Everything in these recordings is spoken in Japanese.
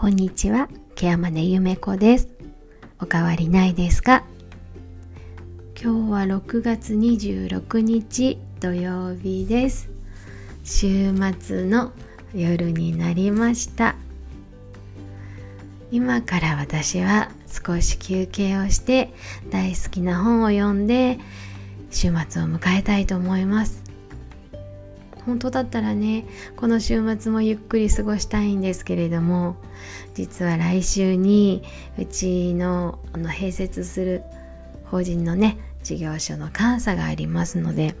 こんにちは、ケアマネゆめこです。おかわりないですか？今日は6月26日土曜日です。週末の夜になりました。今から私は少し休憩をして大好きな本を読んで週末を迎えたいと思います。本当だったらねこの週末もゆっくり過ごしたいんですけれども実は来週にうちのあの併設する法人のね事業所の監査がありますので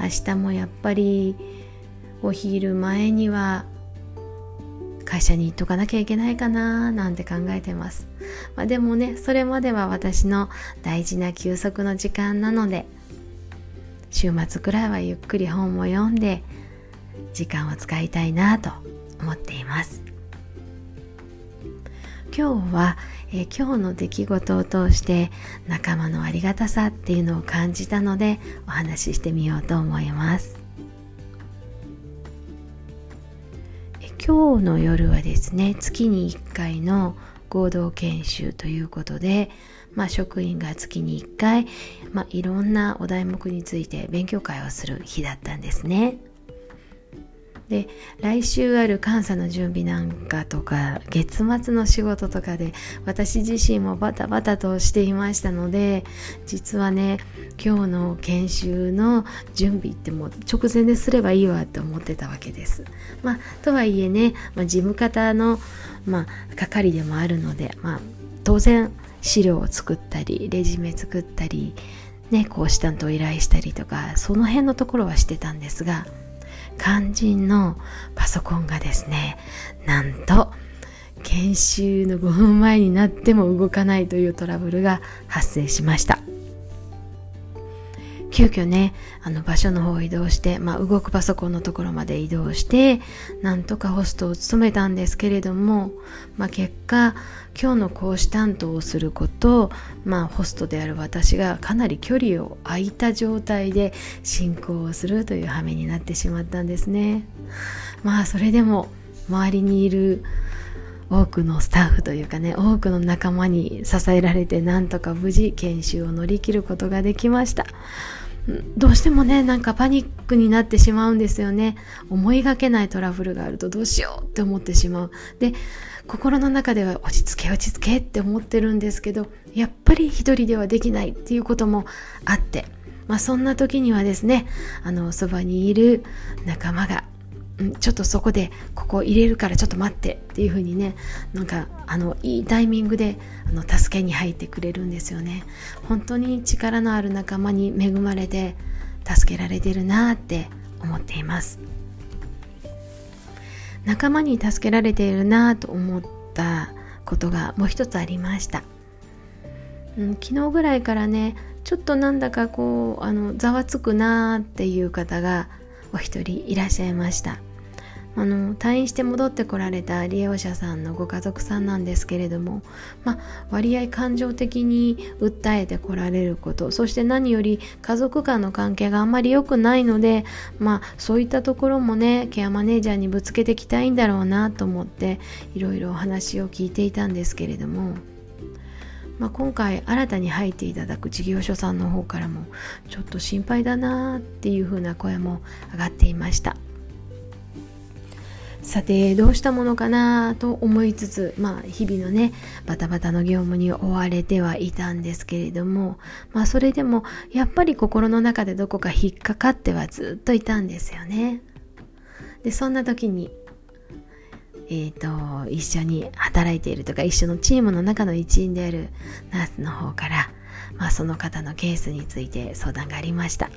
明日もやっぱりお昼前には会社に行っとかなきゃいけないかななんて考えてます、まあ、でもねそれまでは私の大事な休息の時間なので週末くらいはゆっくり本を読んで時間を使いたいなと思っています。今日は、えー、今日の出来事を通して仲間のありがたさっていうのを感じたのでお話ししてみようと思います。え今日の夜はですね月に1回の合同研修ということでまあ、職員が月に1回、まあ、いろんなお題目について勉強会をする日だったんですね。で来週ある監査の準備なんかとか月末の仕事とかで私自身もバタバタとしていましたので実はね今日の研修の準備ってもう直前ですればいいわって思ってたわけです。まあ、とはいえね、まあ、事務方の、まあ、係でもあるので、まあ、当然資料を作ったりレジュメ作ったりね講師担当依頼したりとかその辺のところはしてたんですが肝心のパソコンがですねなんと研修の5分前になっても動かないというトラブルが発生しました。急遽ねあの場所の方を移動して、まあ、動くパソコンのところまで移動してなんとかホストを務めたんですけれども、まあ、結果今日の講師担当をすること、まあ、ホストである私がかなり距離を空いた状態で進行をするという羽目になってしまったんですね。まあそれでも周りにいる多くのスタッフというかね多くの仲間に支えられてなんとか無事研修を乗り切ることができましたどうしてもねなんかパニックになってしまうんですよね。思いがけないトラブルがあるとどうしようって思ってしまう。で心の中では落ち着け落ち着けって思ってるんですけどやっぱり一人ではできないっていうこともあって。まあそんな時にはですねあのそばにいる仲間がんちょっとそこでここ入れるからちょっと待ってっていう風にねなんかあのいいタイミングであの助けに入ってくれるんですよね。本当に力のある仲間に恵まれて助けられてるなって思っています。仲間に助けられているなと思ったことがもう一つありました、うん、昨日ぐらいからねちょっとなんだかこうあのざわつくなっていう方がお一人いらっしゃいましたあの退院して戻ってこられた利用者さんのご家族さんなんですけれども、まあ、割合感情的に訴えてこられることそして何より家族間の関係があんまり良くないので、まあ、そういったところもねケアマネージャーにぶつけていきたいんだろうなと思っていろいろお話を聞いていたんですけれども。まあ、今回新たに入っていただく事業所さんの方からもちょっと心配だなっていうふうな声も上がっていました。さてどうしたものかなと思いつつまあ日々のねバタバタの業務に追われてはいたんですけれどもまあそれでもやっぱり心の中でどこか引っかかってはずっといたんですよね。でそんな時にえーと、一緒に働いているとか一緒のチームの中の一員であるナースの方から、まあ、その方のケースについて相談がありました。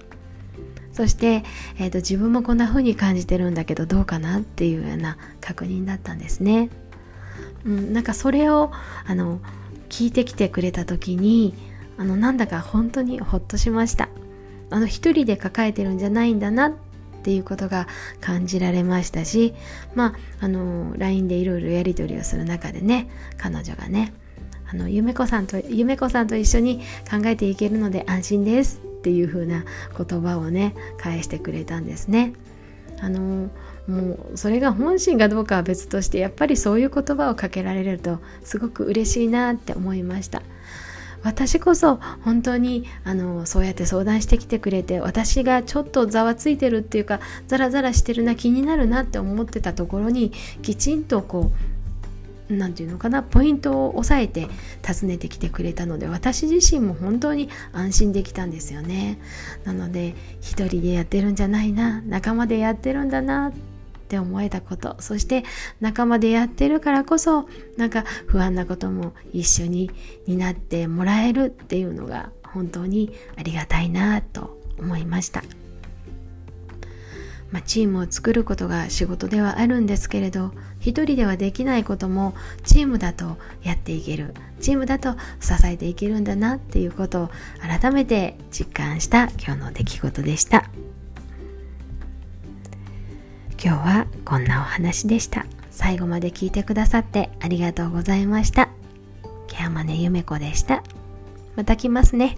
そして、えーと、自分もこんな風に感じてるんだけどどうかなっていうような確認だったんですね、うん、なんかそれをあの聞いてきてくれた時にあのなんだか本当にほっとしました。あの一人で抱えてるんじゃないんだなっっていうことが感じられましたしまああの LINE でいろいろやり取りをする中でね彼女がねあのゆめこさんとゆめこさんと一緒に考えていけるので安心ですっていう風な言葉をね返してくれたんですね。あのもうそれが本心かどうかは別としてやっぱりそういう言葉をかけられるとすごく嬉しいなって思いました。私こそ本当にあのそうやって相談してきてくれて私がちょっとざわついてるっていうかザラザラしてるな気になるなって思ってたところにきちんとこう何て言うのかなポイントを押さえて訪ねてきてくれたので私自身も本当に安心できたんですよね。なので一人でやってるんじゃないな仲間でやってるんだなってって思えたことそして仲間でやってるからこそなんか不安なことも一緒に担ってもらえるっていうのが本当にありがたいなと思いました。まあ、チームを作ることが仕事ではあるんですけれど一人ではできないこともチームだとやっていけるチームだと支えていけるんだなっていうことを改めて実感した今日の出来事でした。今日はこんなお話でした。最後まで聞いてくださってありがとうございました。ケアマネゆめこでした。また来ますね。